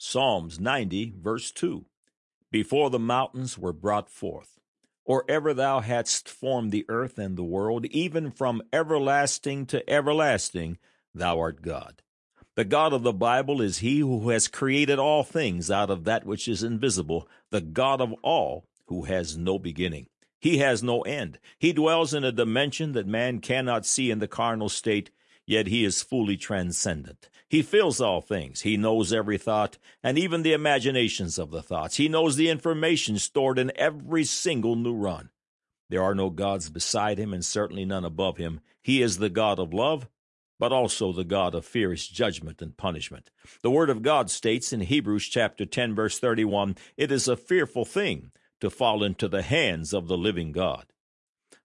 Psalms 90, verse 2. Before the mountains were brought forth, or ever thou hadst formed the earth and the world, even from everlasting to everlasting, thou art God. The God of the Bible is he who has created all things out of that which is invisible, the God of all who has no beginning. He has no end. He dwells in a dimension that man cannot see in the carnal state, yet he is fully transcendent. He fills all things. He knows every thought, and even the imaginations of the thoughts. He knows the information stored in every single neuron. There are no gods beside him, and certainly none above him. He is the God of love, but also the God of fierce judgment and punishment. The Word of God states in Hebrews chapter 10, verse 31, It is a fearful thing to fall into the hands of the living God.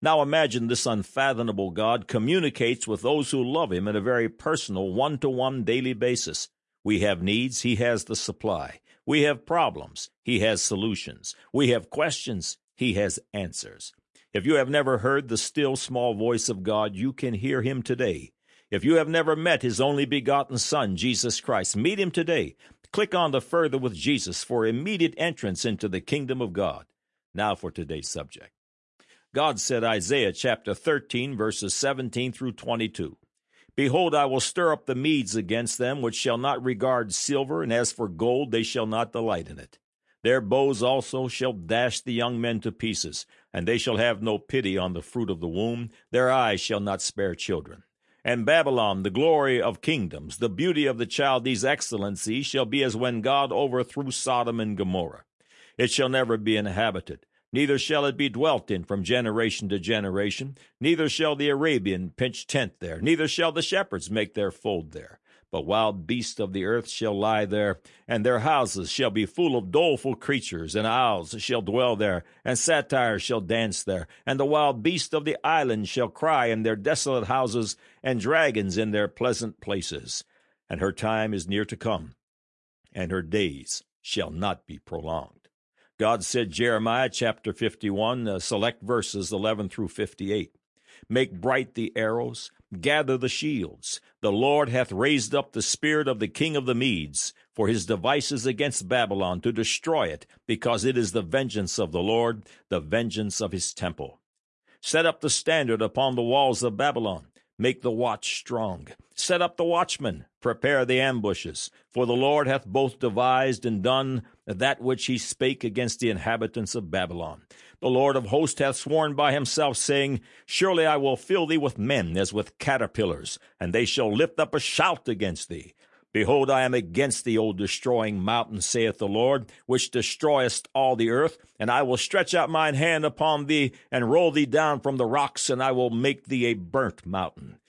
Now imagine this unfathomable God communicates with those who love Him in a very personal, one to one daily basis. We have needs, He has the supply. We have problems, He has solutions. We have questions, He has answers. If you have never heard the still small voice of God, you can hear Him today. If you have never met His only begotten Son, Jesus Christ, meet Him today. Click on the Further with Jesus for immediate entrance into the kingdom of God. Now for today's subject. God said, Isaiah chapter 13, verses 17 through 22. Behold, I will stir up the Medes against them, which shall not regard silver, and as for gold, they shall not delight in it. Their bows also shall dash the young men to pieces, and they shall have no pity on the fruit of the womb. Their eyes shall not spare children. And Babylon, the glory of kingdoms, the beauty of the Chaldees' excellency, shall be as when God overthrew Sodom and Gomorrah. It shall never be inhabited neither shall it be dwelt in from generation to generation, neither shall the Arabian pitch tent there, neither shall the shepherds make their fold there. But wild beasts of the earth shall lie there, and their houses shall be full of doleful creatures, and owls shall dwell there, and satyrs shall dance there, and the wild beasts of the island shall cry in their desolate houses, and dragons in their pleasant places. And her time is near to come, and her days shall not be prolonged. God said, Jeremiah chapter 51, uh, select verses 11 through 58. Make bright the arrows, gather the shields. The Lord hath raised up the spirit of the king of the Medes for his devices against Babylon to destroy it, because it is the vengeance of the Lord, the vengeance of his temple. Set up the standard upon the walls of Babylon. Make the watch strong. Set up the watchmen. Prepare the ambushes. For the Lord hath both devised and done that which he spake against the inhabitants of Babylon. The Lord of hosts hath sworn by himself, saying, Surely I will fill thee with men as with caterpillars, and they shall lift up a shout against thee. Behold, I am against thee, O destroying mountain, saith the Lord, which destroyest all the earth, and I will stretch out mine hand upon thee, and roll thee down from the rocks, and I will make thee a burnt mountain.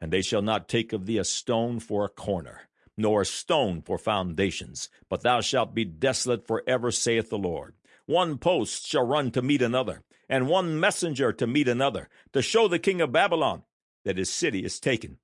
And they shall not take of thee a stone for a corner, nor a stone for foundations, but thou shalt be desolate for ever, saith the Lord. One post shall run to meet another, and one messenger to meet another, to show the king of Babylon that his city is taken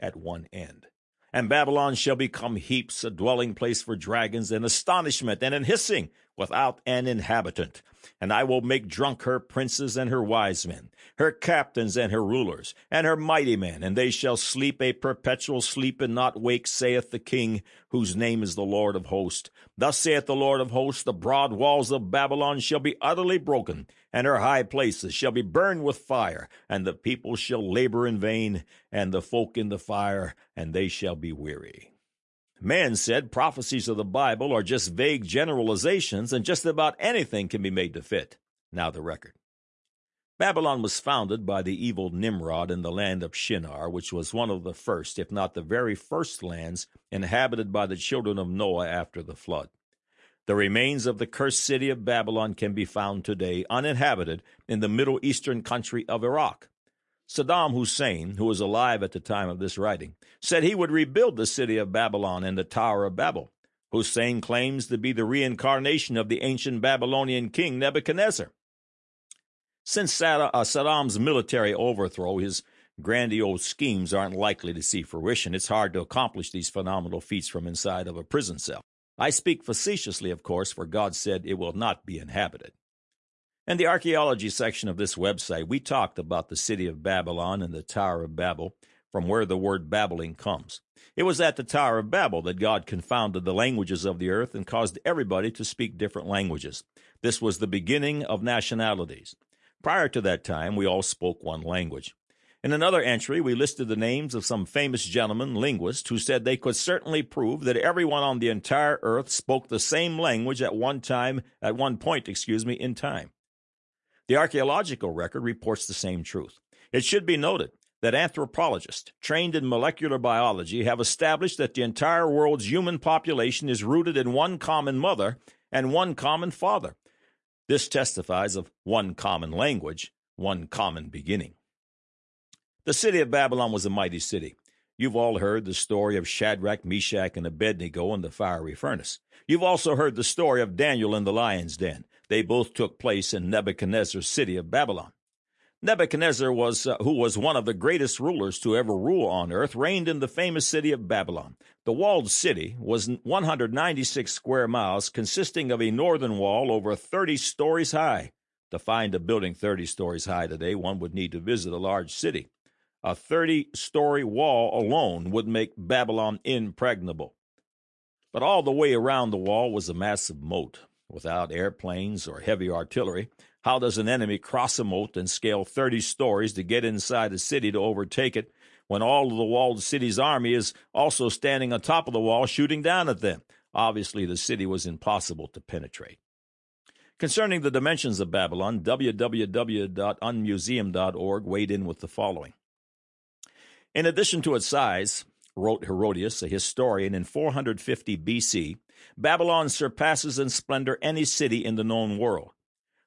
at one end. And Babylon shall become heaps, a dwelling place for dragons, and astonishment and an hissing without an inhabitant. And I will make drunk her princes and her wise men, her captains and her rulers, and her mighty men, and they shall sleep a perpetual sleep and not wake, saith the King, whose name is the Lord of hosts. Thus saith the Lord of hosts, the broad walls of Babylon shall be utterly broken, and her high places shall be burned with fire, and the people shall labor in vain, and the folk in the fire, and they shall be weary. Man said prophecies of the Bible are just vague generalizations, and just about anything can be made to fit. Now the record. Babylon was founded by the evil Nimrod in the land of Shinar, which was one of the first, if not the very first lands inhabited by the children of Noah after the flood. The remains of the cursed city of Babylon can be found today uninhabited in the Middle Eastern country of Iraq. Saddam Hussein, who was alive at the time of this writing, said he would rebuild the city of Babylon and the Tower of Babel. Hussein claims to be the reincarnation of the ancient Babylonian king Nebuchadnezzar. Since uh, Saddam's military overthrow, his grandiose schemes aren't likely to see fruition. It's hard to accomplish these phenomenal feats from inside of a prison cell. I speak facetiously, of course, for God said it will not be inhabited. In the archaeology section of this website, we talked about the city of Babylon and the Tower of Babel from where the word babbling comes. It was at the Tower of Babel that God confounded the languages of the earth and caused everybody to speak different languages. This was the beginning of nationalities. Prior to that time, we all spoke one language. In another entry, we listed the names of some famous gentlemen, linguists, who said they could certainly prove that everyone on the entire earth spoke the same language at one time, at one point, excuse me, in time. The archaeological record reports the same truth. It should be noted that anthropologists trained in molecular biology have established that the entire world's human population is rooted in one common mother and one common father. This testifies of one common language, one common beginning. The city of Babylon was a mighty city. You've all heard the story of Shadrach, Meshach, and Abednego in the fiery furnace. You've also heard the story of Daniel in the lion's den. They both took place in Nebuchadnezzar's city of Babylon. Nebuchadnezzar was uh, who was one of the greatest rulers to ever rule on earth reigned in the famous city of Babylon. The walled city was 196 square miles consisting of a northern wall over 30 stories high. To find a building 30 stories high today, one would need to visit a large city. A 30 story wall alone would make Babylon impregnable. But all the way around the wall was a massive moat. Without airplanes or heavy artillery, how does an enemy cross a moat and scale 30 stories to get inside a city to overtake it when all of the walled city's army is also standing on top of the wall shooting down at them? Obviously, the city was impossible to penetrate. Concerning the dimensions of Babylon, www.unmuseum.org weighed in with the following. In addition to its size, wrote Herodotus, a historian, in 450 BC, Babylon surpasses in splendor any city in the known world.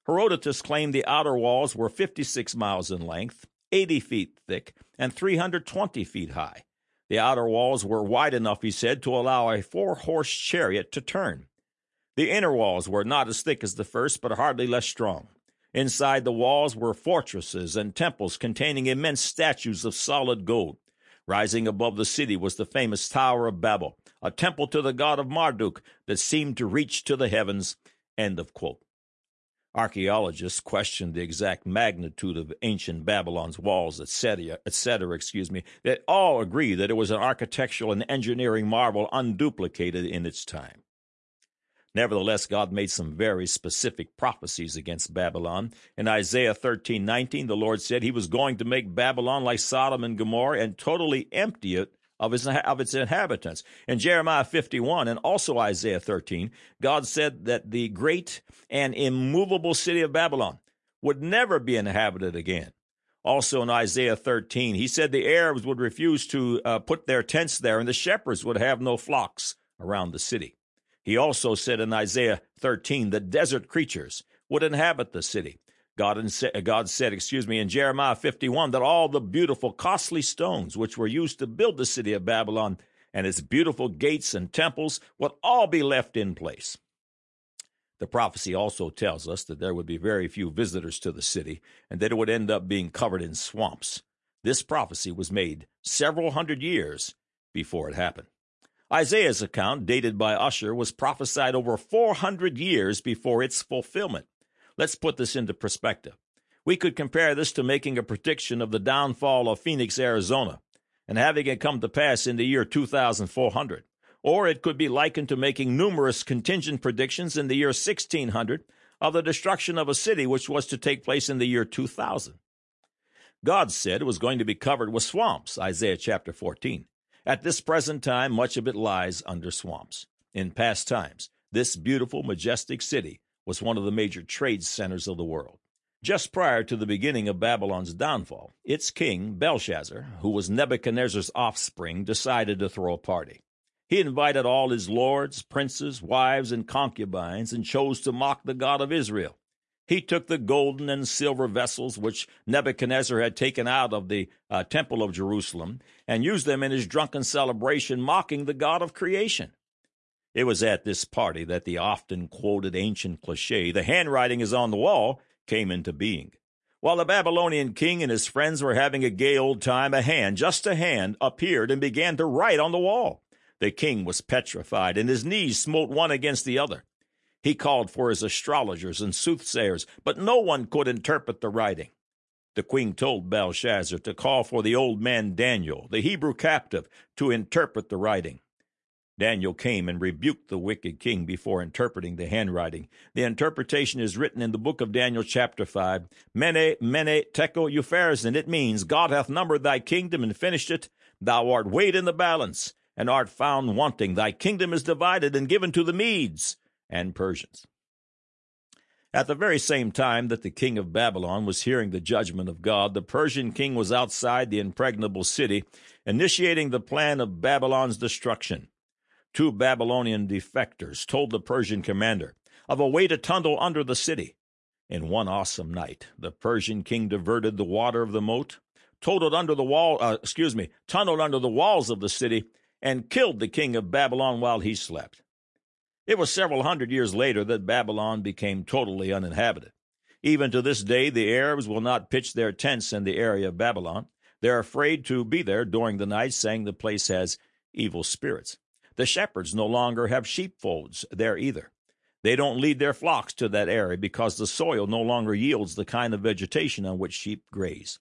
Herodotus claimed the outer walls were 56 miles in length, 80 feet thick, and 320 feet high. The outer walls were wide enough, he said, to allow a four horse chariot to turn. The inner walls were not as thick as the first, but hardly less strong. Inside the walls were fortresses and temples containing immense statues of solid gold. Rising above the city was the famous Tower of Babel, a temple to the god of Marduk that seemed to reach to the heavens. End of quote. Archaeologists questioned the exact magnitude of ancient Babylon's walls, etc., etc., excuse me. They all agree that it was an architectural and engineering marvel unduplicated in its time. Nevertheless, God made some very specific prophecies against Babylon. In Isaiah 13:19, the Lord said he was going to make Babylon like Sodom and Gomorrah and totally empty it of its, of its inhabitants. In Jeremiah 51 and also Isaiah 13, God said that the great and immovable city of Babylon would never be inhabited again. Also in Isaiah 13, he said the Arabs would refuse to uh, put their tents there and the shepherds would have no flocks around the city. He also said in Isaiah 13 that desert creatures would inhabit the city. God, God said, excuse me, in Jeremiah 51 that all the beautiful, costly stones which were used to build the city of Babylon and its beautiful gates and temples would all be left in place. The prophecy also tells us that there would be very few visitors to the city and that it would end up being covered in swamps. This prophecy was made several hundred years before it happened. Isaiah's account, dated by Ussher, was prophesied over 400 years before its fulfillment. Let's put this into perspective. We could compare this to making a prediction of the downfall of Phoenix, Arizona, and having it come to pass in the year 2400. Or it could be likened to making numerous contingent predictions in the year 1600 of the destruction of a city which was to take place in the year 2000. God said it was going to be covered with swamps, Isaiah chapter 14. At this present time, much of it lies under swamps. In past times, this beautiful, majestic city was one of the major trade centers of the world. Just prior to the beginning of Babylon's downfall, its king, Belshazzar, who was Nebuchadnezzar's offspring, decided to throw a party. He invited all his lords, princes, wives, and concubines and chose to mock the God of Israel. He took the golden and silver vessels which Nebuchadnezzar had taken out of the uh, temple of Jerusalem and used them in his drunken celebration, mocking the God of creation. It was at this party that the often quoted ancient cliche, the handwriting is on the wall, came into being. While the Babylonian king and his friends were having a gay old time, a hand, just a hand, appeared and began to write on the wall. The king was petrified, and his knees smote one against the other. He called for his astrologers and soothsayers, but no one could interpret the writing. The queen told Belshazzar to call for the old man Daniel, the Hebrew captive, to interpret the writing. Daniel came and rebuked the wicked king before interpreting the handwriting. The interpretation is written in the book of Daniel, chapter 5. Mene, mene, tekel, upharsin, it means, God hath numbered thy kingdom and finished it. Thou art weighed in the balance, and art found wanting. Thy kingdom is divided and given to the Medes and Persians. At the very same time that the king of Babylon was hearing the judgment of God, the Persian king was outside the impregnable city, initiating the plan of Babylon's destruction two Babylonian defectors told the Persian commander of a way to tunnel under the city. In one awesome night, the Persian king diverted the water of the moat, tunneled under the wall, uh, excuse me, tunneled under the walls of the city, and killed the king of Babylon while he slept. It was several hundred years later that Babylon became totally uninhabited. Even to this day, the Arabs will not pitch their tents in the area of Babylon. They're afraid to be there during the night, saying the place has evil spirits. The shepherds no longer have sheepfolds there either. They don't lead their flocks to that area because the soil no longer yields the kind of vegetation on which sheep graze.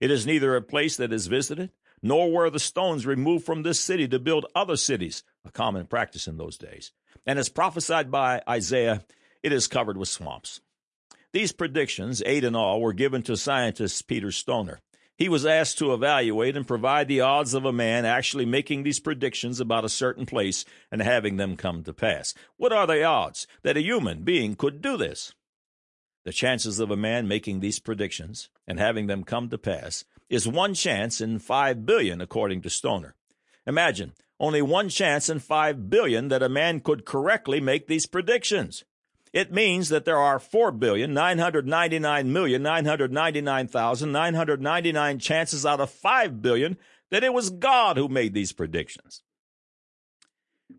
It is neither a place that is visited, nor were the stones removed from this city to build other cities, a common practice in those days. And as prophesied by Isaiah, it is covered with swamps. These predictions, eight in all, were given to scientist Peter Stoner. He was asked to evaluate and provide the odds of a man actually making these predictions about a certain place and having them come to pass. What are the odds that a human being could do this? The chances of a man making these predictions and having them come to pass is one chance in five billion, according to Stoner. Imagine only one chance in five billion that a man could correctly make these predictions. It means that there are 4,999,999,999 chances out of 5 billion that it was God who made these predictions.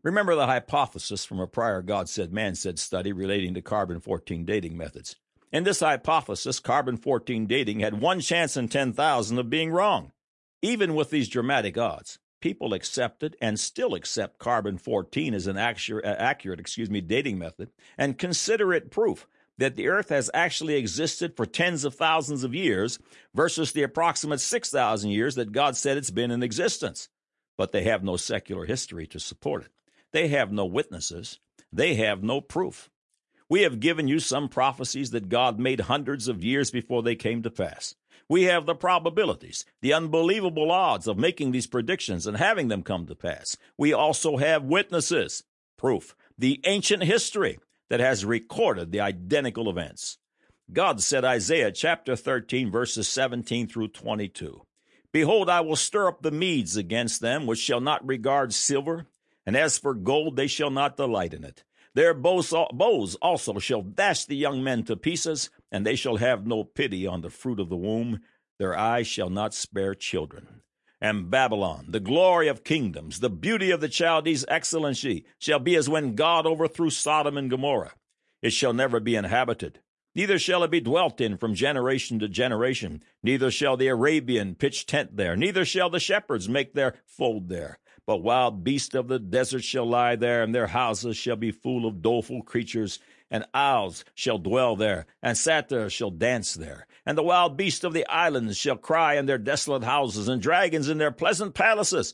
Remember the hypothesis from a prior God said, man said study relating to carbon 14 dating methods. In this hypothesis, carbon 14 dating had one chance in 10,000 of being wrong, even with these dramatic odds people accepted and still accept carbon 14 as an accurate, uh, accurate excuse me, dating method and consider it proof that the earth has actually existed for tens of thousands of years versus the approximate 6,000 years that God said it's been in existence. But they have no secular history to support it. They have no witnesses. They have no proof. We have given you some prophecies that God made hundreds of years before they came to pass. We have the probabilities, the unbelievable odds of making these predictions and having them come to pass. We also have witnesses, proof, the ancient history that has recorded the identical events. God said, Isaiah chapter 13, verses 17 through 22. Behold, I will stir up the Medes against them, which shall not regard silver, and as for gold, they shall not delight in it. Their bows also shall dash the young men to pieces, and they shall have no pity on the fruit of the womb. Their eyes shall not spare children. And Babylon, the glory of kingdoms, the beauty of the Chaldees' excellency, shall be as when God overthrew Sodom and Gomorrah. It shall never be inhabited, neither shall it be dwelt in from generation to generation. Neither shall the Arabian pitch tent there, neither shall the shepherds make their fold there. But wild beasts of the desert shall lie there, and their houses shall be full of doleful creatures and owls shall dwell there, and satyrs shall dance there. And the wild beasts of the islands shall cry in their desolate houses, and dragons in their pleasant palaces.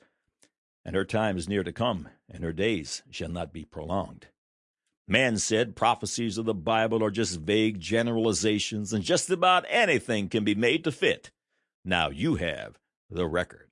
And her time is near to come, and her days shall not be prolonged. Man said prophecies of the Bible are just vague generalizations, and just about anything can be made to fit. Now you have the record.